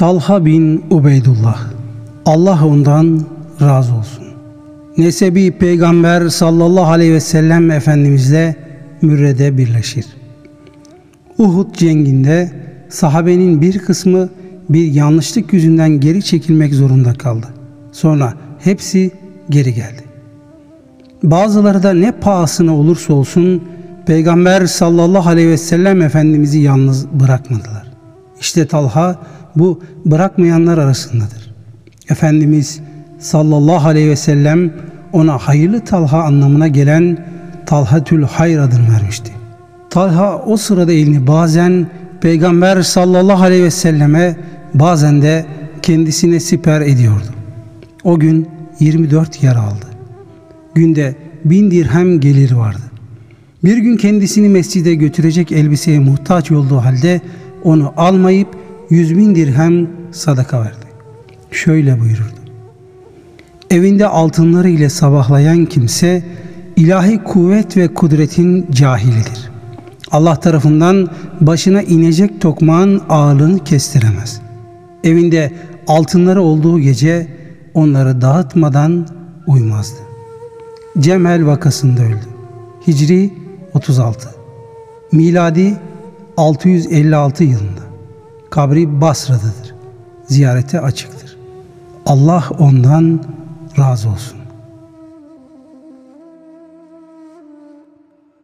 Talha bin Ubeydullah. Allah ondan razı olsun. Nesebi Peygamber sallallahu aleyhi ve sellem Efendimizle mürrede birleşir. Uhud cenginde sahabenin bir kısmı bir yanlışlık yüzünden geri çekilmek zorunda kaldı. Sonra hepsi geri geldi. Bazıları da ne pahasına olursa olsun Peygamber sallallahu aleyhi ve sellem Efendimiz'i yalnız bırakmadılar. İşte Talha bu bırakmayanlar arasındadır. Efendimiz sallallahu aleyhi ve sellem ona hayırlı Talha anlamına gelen Talhatül Hayr adını vermişti. Talha o sırada elini bazen Peygamber sallallahu aleyhi ve selleme bazen de kendisine siper ediyordu. O gün 24 yara aldı. Günde bin dirhem geliri vardı. Bir gün kendisini mescide götürecek elbiseye muhtaç olduğu halde onu almayıp yüz bin dirhem sadaka verdi. Şöyle buyururdu. Evinde altınları ile sabahlayan kimse ilahi kuvvet ve kudretin cahilidir. Allah tarafından başına inecek tokmağın ağırlığını kestiremez. Evinde altınları olduğu gece onları dağıtmadan uyumazdı. Cemel vakasında öldü. Hicri 36. Miladi 656 yılında. Kabri Basra'dadır. Ziyarete açıktır. Allah ondan razı olsun.